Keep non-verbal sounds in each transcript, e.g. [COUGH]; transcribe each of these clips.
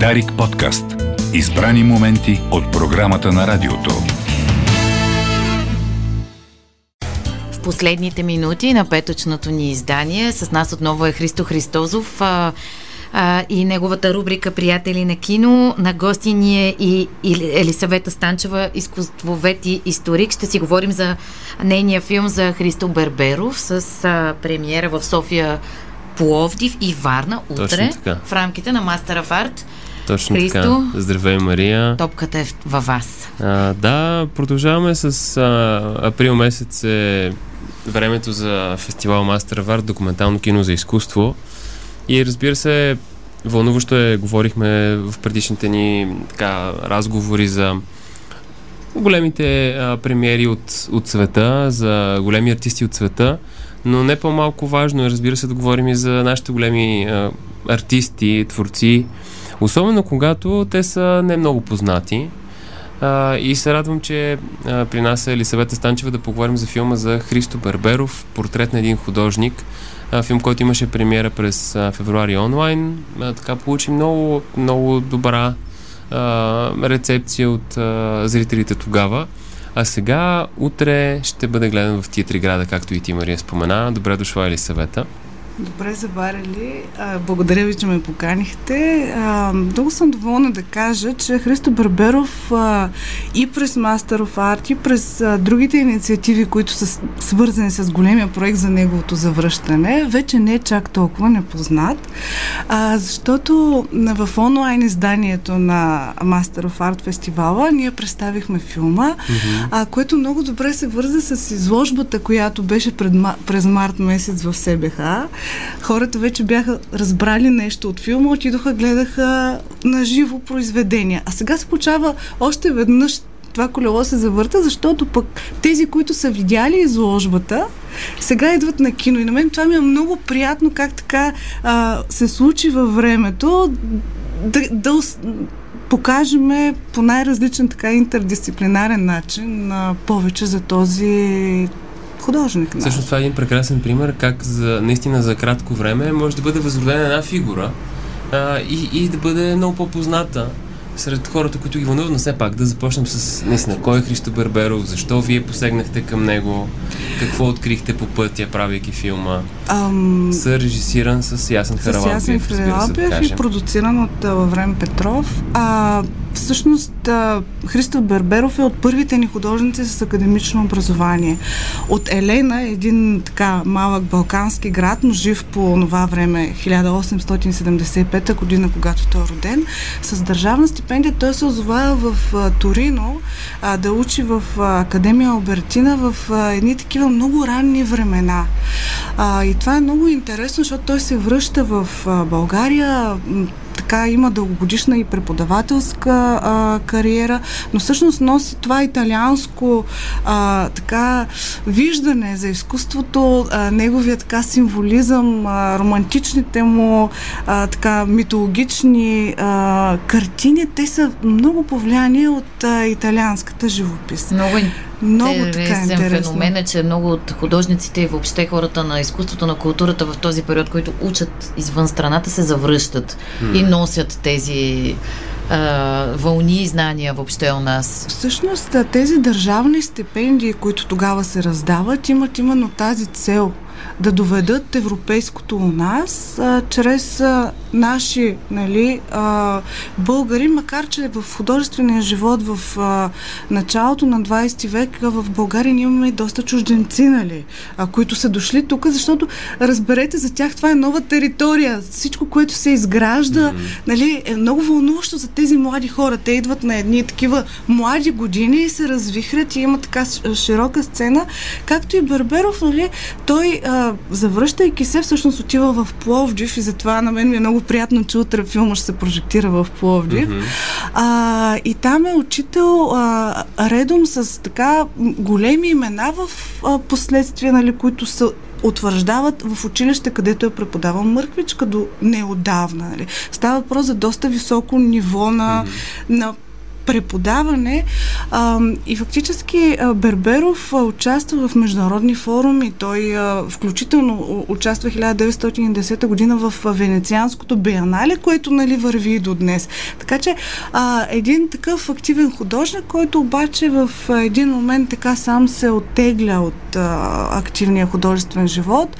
Дарик подкаст. Избрани моменти от програмата на радиото. В последните минути на петъчното ни издание с нас отново е Христо Христозов а, а, и неговата рубрика Приятели на кино. На гости ни е и, и Елисавета Станчева, изкуствовед и историк. Ще си говорим за нейния филм за Христо Берберов с а, премиера в София Пловдив и Варна утре в рамките на Master of Art. Точно Христо, така. Здравей, Мария. Топката е във вас. А, да, продължаваме с а, април месец е времето за фестивал of Art, документално кино за изкуство. И разбира се, вълнуващо е, говорихме в предишните ни така, разговори за големите а, премиери от, от света, за големи артисти от света, но не по-малко важно е, разбира се, да говорим и за нашите големи а, артисти, творци, особено когато те са не много познати. А, и се радвам, че а, при нас е Елисавета Станчева да поговорим за филма за Христо Берберов, портрет на един художник. А, филм, който имаше премиера през а, февруари онлайн. А, така получи много, много добра а, рецепция от а, зрителите тогава. А сега, утре ще бъде гледан в тия три града, както и ти, Мария, спомена. Добре дошла Елисавета. Добре заварили. А, благодаря ви, че ме поканихте. А, много съм доволна да кажа, че Христо Барберов а, и през Master of Art, и през а, другите инициативи, които са свързани с големия проект за неговото завръщане, вече не е чак толкова непознат, а, защото в онлайн изданието на Master of Art фестивала ние представихме филма, mm-hmm. а, което много добре се върза с изложбата, която беше пред, през март месец в СБХ хората вече бяха разбрали нещо от филма, отидоха, гледаха на живо произведения. А сега се получава още веднъж това колело се завърта, защото пък тези, които са видяли изложбата, сега идват на кино. И на мен това ми е много приятно как така а, се случи във времето да, да покажем по най-различен така интердисциплинарен начин а, повече за този художник. Всъщност това е един прекрасен пример как за, наистина за кратко време може да бъде възродена една фигура а, и, и да бъде много по-позната сред хората, които ги вълнуват, но все пак да започнем с наистина кой е Христо Берберов, защо вие посегнахте към него, какво открихте по пътя, правейки филма. Ам... Сърежисиран с Ясен Харалабиев, С Ясен Харалабиев да и продуциран от Лаврен Петров. А, всъщност Христо Берберов е от първите ни художници с академично образование. От Елена, един така малък балкански град, но жив по това време, 1875 година, когато той е роден, с държавна стипендия той се озовава в Торино да учи в Академия Албертина в едни такива много ранни времена. И това е много интересно, защото той се връща в България така има дългогодишна и преподавателска а, кариера, но всъщност носи това италианско а, така виждане за изкуството, а, неговия така символизъм, а, романтичните му а, така митологични а, картини, те са много повлияни от а, италианската живопис. Много много така интересен феномен е, че много от художниците и въобще хората на изкуството, на културата в този период, които учат извън страната, се завръщат mm. и носят тези а, вълни и знания въобще у нас. Всъщност тези държавни стипендии, които тогава се раздават, имат именно тази цел – да доведат европейското у нас а, чрез а, наши нали, а, българи, макар че в художествения живот в а, началото на 20 век в България ние имаме и доста чужденци, нали, а, които са дошли тук, защото разберете, за тях това е нова територия. Всичко, което се изгражда, mm-hmm. нали, е много вълнуващо за тези млади хора. Те идват на едни такива млади години и се развихрят и има така широка сцена. Както и Барберов, нали, той а, завръщайки се, всъщност отива в Пловдив и затова на мен ми е много приятно, че утре филма ще се прожектира в Пловдив. Mm-hmm. А, и там е учител а, редом с така големи имена в а, последствие, нали, които са утвърждават в училище, където е преподавал Мърквичка до неодавна. Нали. Става въпрос за доста високо ниво на, mm-hmm. на преподаване а, и фактически Берберов участва в международни форуми. Той а, включително участва 1910 година в Венецианското биенале, което нали, върви и до днес. Така че а, един такъв активен художник, който обаче в един момент така сам се оттегля от а, активния художествен живот,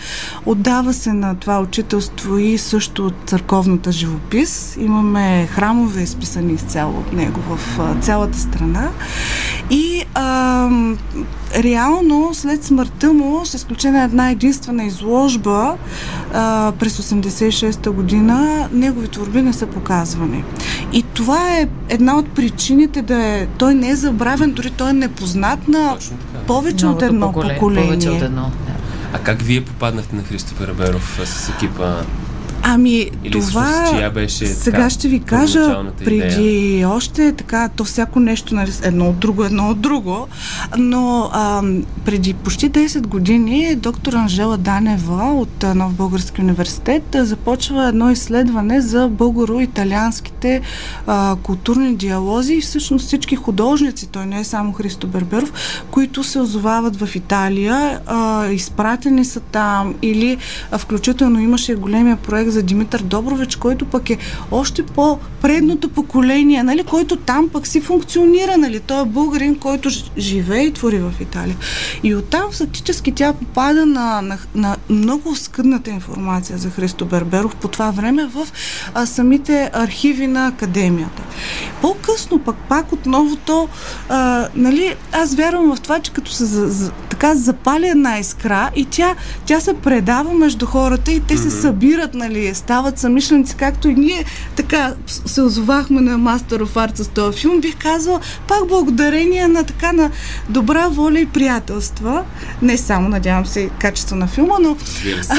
отдава се на това учителство и също от църковната живопис. Имаме храмове изписани изцяло от него в цялата страна. И а, реално след смъртта му, с изключение на една единствена изложба а, през 86-та година, негови творби не са показвани. И това е една от причините да е... Той не е забравен, дори той е непознат на повече от едно поколение. Повече от едно, да. А как вие попаднахте на Христо Берберов с екипа Ами, Или това чия беше сега така, ще ви кажа, преди идея? още така, то всяко нещо, нали, едно от друго, едно от друго, но а, преди почти 10 години доктор Анжела Данева от Нов Български университет започва едно изследване за българо-италианските а, културни диалози и всъщност всички художници, той не е само Христо Берберов, които се озовават в Италия, а, изпратени са там или а, включително имаше големия проект за Димитър Добрович, който пък е още по-предното поколение, нали, който там пък си функционира, нали, той е българин, който живее и твори в Италия. И оттам фактически тя попада на, на, на много скъдната информация за Христо Берберов по това време в а, самите архиви на академията. По-късно пък пак отново то, а, нали, аз вярвам в това, че като се така запали една искра и тя, тя се предава между хората и те mm-hmm. се събират, нали, стават самишленици, както и ние така се озовахме на Master of Arts с този филм, бих казала пак благодарение на така на добра воля и приятелства. Не само, надявам се, качество на филма, но а,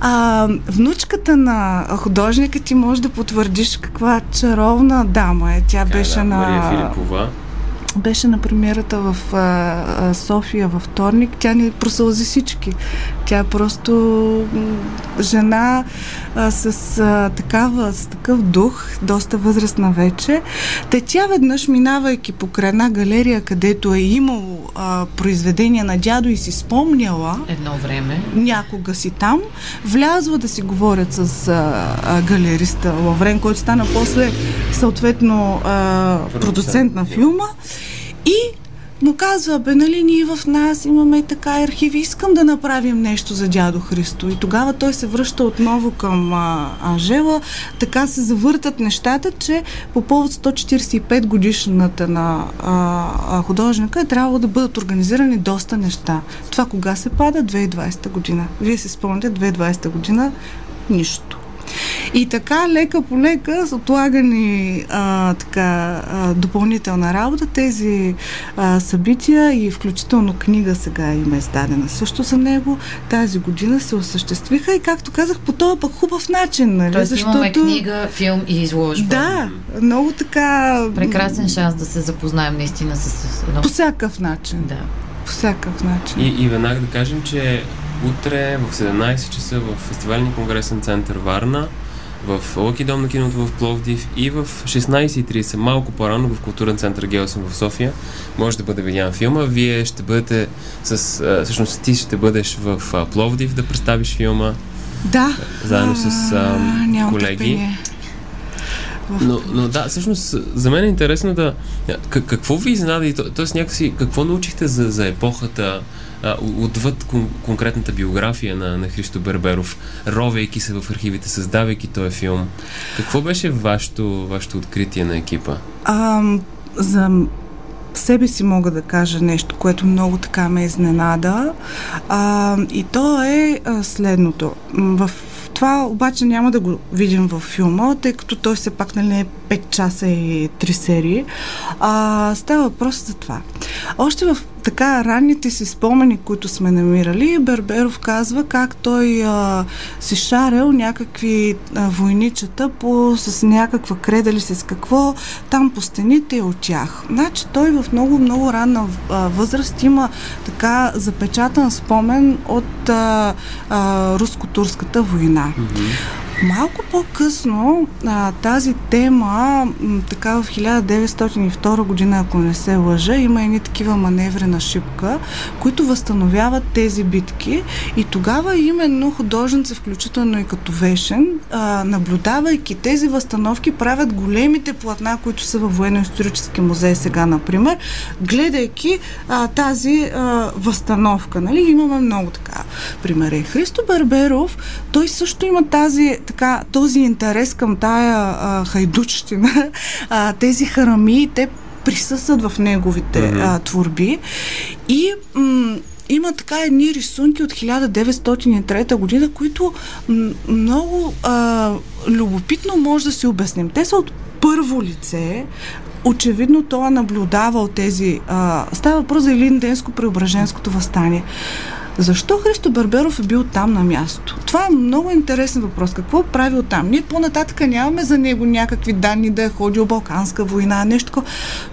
[LAUGHS] а, внучката на художника ти може да потвърдиш каква чаровна дама е. Тя така, беше да, на... Мария Филипова беше на премиерата в а, а, София във вторник. Тя ни просълзи всички. Тя е просто жена а, с а, такава, с такъв дух, доста възрастна вече. Те тя веднъж, минавайки покрай една галерия, където е имало а, произведения на дядо и си спомняла едно време, някога си там, влязва да си говорят с а, а, галериста Лаврен, който стана после съответно а, продуцент на филма. И му казва, бе, нали, ние в нас имаме така архиви, искам да направим нещо за дядо Христо. И тогава той се връща отново към а, Анжела. Така се завъртат нещата, че по повод 145 годишната на а, а, художника е трябвало да бъдат организирани доста неща. Това кога се пада? 2020 година. Вие се спомняте, 2020 година нищо. И така, лека по лека, с отлагани а, така, а, допълнителна работа, тези а, събития и включително книга сега има издадена също за него, тази година се осъществиха и както казах, по този пък хубав начин. Нали? Тоест Защото... имаме книга, филм и изложба. Да, много така... Прекрасен шанс да се запознаем наистина с... Едно... По всякакъв начин. Да. По всякакъв начин. И, и веднага да кажем, че утре в 17 часа в Фестивалния конгресен център Варна в Лъки дом на киното в Пловдив и в 16.30, малко по-рано в културен център Геосен в София, може да бъде видян филма. Вие ще бъдете с... всъщност ти ще бъдеш в Пловдив да представиш филма. Да. Заедно с а, колеги. Но, но да, всъщност за мен е интересно да... Какво ви изненада и т.е. някакси какво научихте за, за епохата, а, отвъд кон- конкретната биография на, на Христо Берберов, ровейки се в архивите, създавайки този филм. Какво беше вашето, вашето откритие на екипа? А, за себе си мога да кажа нещо, което много така ме изненада. А, и то е а, следното. В това обаче няма да го видим във филма, тъй като той все пак нали, е 5 часа и 3 серии. А, става въпрос за това. Още в така ранните си спомени, които сме намирали, Берберов казва как той а, си шарел някакви а, войничета по, с някаква креда или с какво там по стените е от тях. Значи той в много, много ранна а, възраст има така запечатан спомен от а, а, руско-турската война. Mm-hmm. Малко по-късно а, тази тема, така в 1902 година, ако не се лъжа, има едни такива маневри на шипка, които възстановяват тези битки и тогава именно художници, включително и като Вешен, а, наблюдавайки тези възстановки, правят големите платна, които са във военно-исторически музей сега, например, гледайки а, тази а, възстановка. Нали? Имаме много така примери. Христо Барберов, той също има тази, така, този интерес към тая а, хайдучщина, а, тези харами, те присъстват в неговите mm-hmm. а, творби и м- има така едни рисунки от 1903 година, които м- много а, любопитно може да си обясним. Те са от първо лице, очевидно той е наблюдавал тези... А, става въпрос за Илинденско-преображенското възстание. Защо Христо Барберов е бил там на място? Това е много интересен въпрос. Какво е правил там? Ние по-нататък нямаме за него някакви данни да е ходил Балканска война, нещо такова.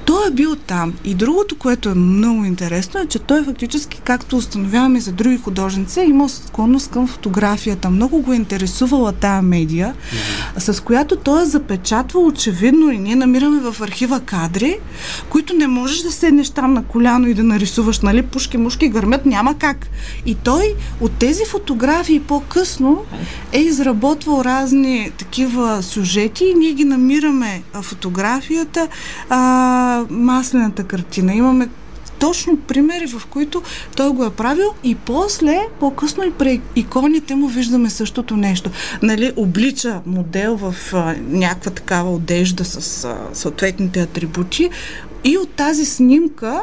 Той е бил там. И другото, което е много интересно, е, че той фактически, както установяваме за други художници, е имал склонност към фотографията. Много го е интересувала тая медия, mm-hmm. с която той е запечатвал очевидно и ние намираме в архива кадри, които не можеш да седнеш там на коляно и да нарисуваш, нали, пушки, мушки, гърмят, няма как. И той от тези фотографии по-късно е изработвал разни такива сюжети и ние ги намираме фотографията, а, маслената картина. Имаме точно примери, в които той го е правил и после, по-късно и при иконите му виждаме същото нещо. Нали, облича модел в а, някаква такава одежда с а, съответните атрибути и от тази снимка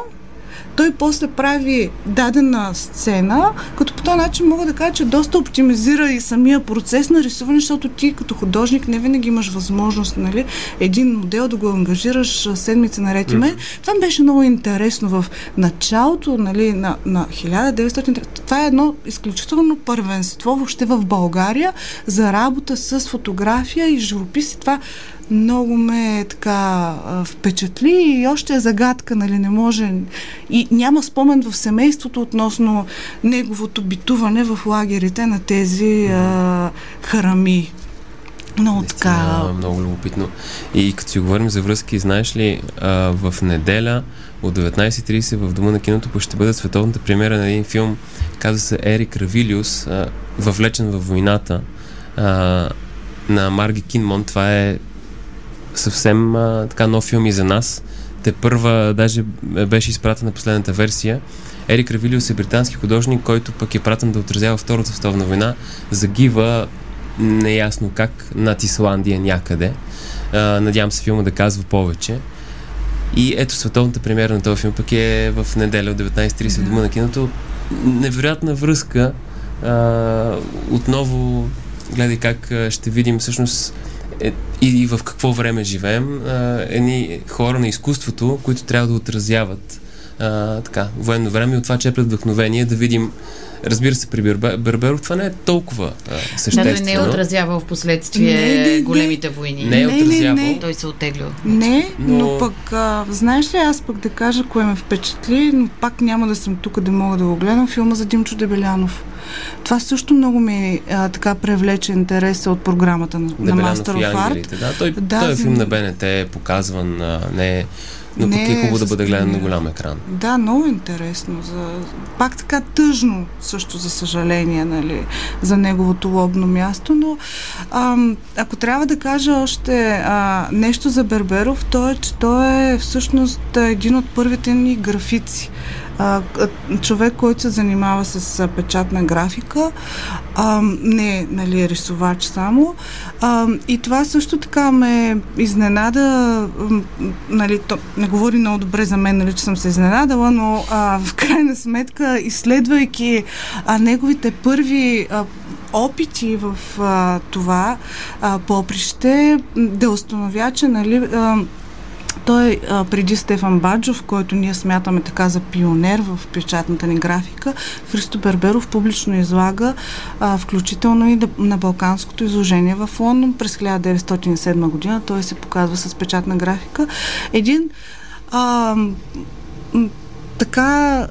той после прави дадена сцена, като по този начин мога да кажа, че доста оптимизира и самия процес на рисуване, защото ти като художник не винаги имаш възможност, нали, един модел да го ангажираш седмица наред. И мен това беше много интересно в началото, нали, на, на 1900. Това е едно изключително първенство въобще в България за работа с фотография и живопис. И това много ме така впечатли и още е загадка, нали, не може. И няма спомен в семейството относно неговото битуване в лагерите на тези а, харами. Много така. Много любопитно. И като си говорим за връзки, знаеш ли, а, в неделя от 19.30 в Дома на киното ще бъде световната премиера на един филм, казва се Ерик Равилиус, а, въвлечен във войната а, на Марги Кинмон. Това е съвсем а, така нов филм и за нас. Те първа даже беше изпратена последната версия. Ерик Равилиус е британски художник, който пък е пратен да отразява Втората световна война. Загива неясно как над Исландия някъде. А, надявам се филма да казва повече. И ето световната премиера на този филм пък е в неделя от 19.30 в Дома на киното. Невероятна връзка. А, отново гледай как ще видим всъщност е, и, и в какво време живеем, а, едни хора на изкуството, които трябва да отразяват а, така, военно време и от това черпят вдъхновение да видим Разбира се, при Берберов това не е толкова а, съществено. Да, не е отразявал в последствие не, не, не, големите войни. Не е отразявал. Не, не, не. Той се отеглил. Не, но... но пък, а, знаеш ли, аз пък да кажа кое ме впечатли, но пак няма да съм тук да мога да го гледам, филма за Димчо Дебелянов. Това също много ми а, така привлече интереса от програмата на, на Master of Art. Да, той, да, той е филм на БНТ е показван, а, не е но не, е хубаво да бъде гледан на голям екран. Да, много интересно. За... Пак така тъжно също, за съжаление, нали, за неговото лобно място, но ам, ако трябва да кажа още а, нещо за Берберов, то е, че той е всъщност един от първите ни графици а, човек, който се занимава с а, печатна графика, а, не нали, рисувач само. А, и това също така ме изненада, нали, то, не говори много добре за мен, нали, че съм се изненадала, но а, в крайна сметка, изследвайки а, неговите първи а, опити в а, това а, поприще, да установя, че нали, а, той а, преди Стефан Баджов, който ние смятаме така за пионер в печатната ни графика, Христо Берберов публично излага, а, включително и на Балканското изложение в Лондон през 1907 година. Той се показва с печатна графика. Един а, така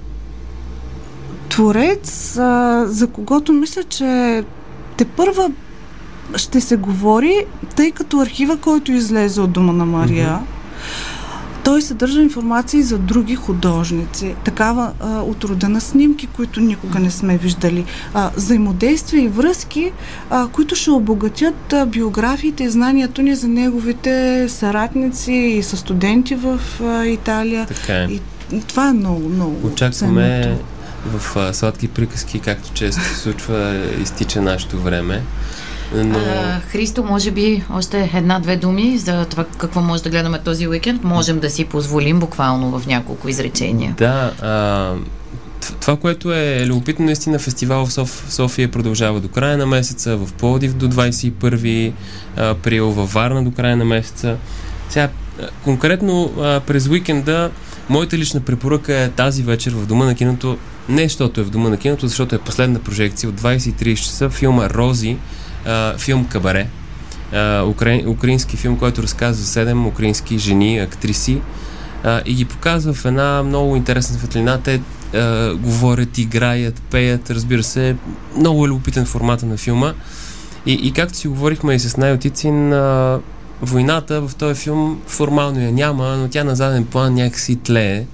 творец, а, за когото мисля, че те първа ще се говори, тъй като архива, който излезе от Дома на Мария, mm-hmm той съдържа информация и за други художници. Такава а, от рода на снимки, които никога не сме виждали. А, взаимодействия и връзки, а, които ще обогатят а, биографиите и знанието ни за неговите съратници и са студенти в а, Италия. Така е. И, и това е много, много Очакваме ценното. в а, сладки приказки, както често се случва, изтича нашето време. Но... А, Христо, може би още една-две думи за това какво може да гледаме този уикенд. Можем да си позволим буквално в няколко изречения. Да, а, това, което е любопитно, наистина фестивал в, Соф, София продължава до края на месеца, в Плодив до 21 април, във Варна до края на месеца. Сега, конкретно през уикенда, моята лична препоръка е тази вечер в Дома на киното, не защото е в Дома на киното, защото е последна прожекция от 23 часа филма Рози а, филм Кабаре. А, украин, украински филм, който разказва седем украински жени, актриси а, и ги показва в една много интересна светлина. Те а, говорят, играят, пеят, разбира се, много е любопитен формата на филма. И, и както си говорихме и с най-отицин, а, войната в този филм формално я няма, но тя на заден план някакси тлее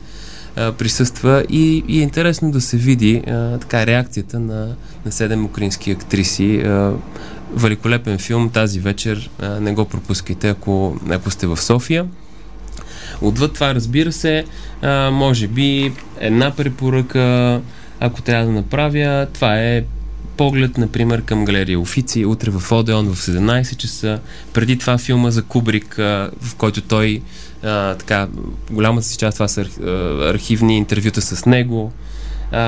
присъства и, и е интересно да се види а, така реакцията на, на седем украински актриси. А, великолепен филм тази вечер. А, не го пропускайте, ако, ако сте в София. Отвъд това, разбира се, а, може би една препоръка, ако трябва да направя, това е поглед, например, към галерия Офици, утре в Одеон в 17 часа. Преди това филма за Кубрик, а, в който той а, така, голямата си част това са архивни интервюта с него. А,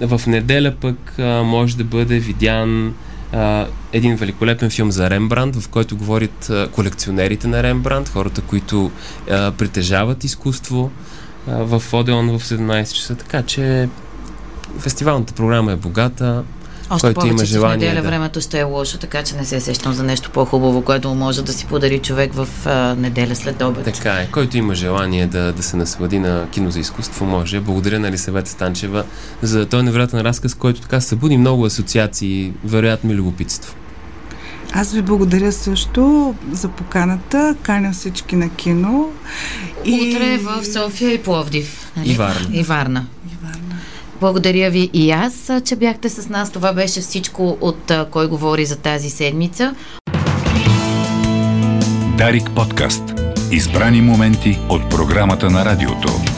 в неделя пък а, може да бъде видян един великолепен филм за Рембрандт, в който говорят а, колекционерите на Рембрандт, хората, които а, притежават изкуство а, в Одеон в 17 часа. Така че фестивалната програма е богата. Още който повече, има желание. В неделя да... времето ще е лошо, така че не се сещам за нещо по-хубаво, което може да си подари човек в а, неделя след обед. Така е. Който има желание да, да се наслади на кино за изкуство, може. Благодаря на Лисавета Станчева за този невероятен разказ, който така събуди много асоциации, вероятно и любопитство. Аз ви благодаря също за поканата. Каня всички на кино. И... Утре в София и Пловдив. Нали? И Варна. И Варна. Благодаря ви и аз, че бяхте с нас. Това беше всичко от Кой говори за тази седмица. Дарик подкаст. Избрани моменти от програмата на радиото.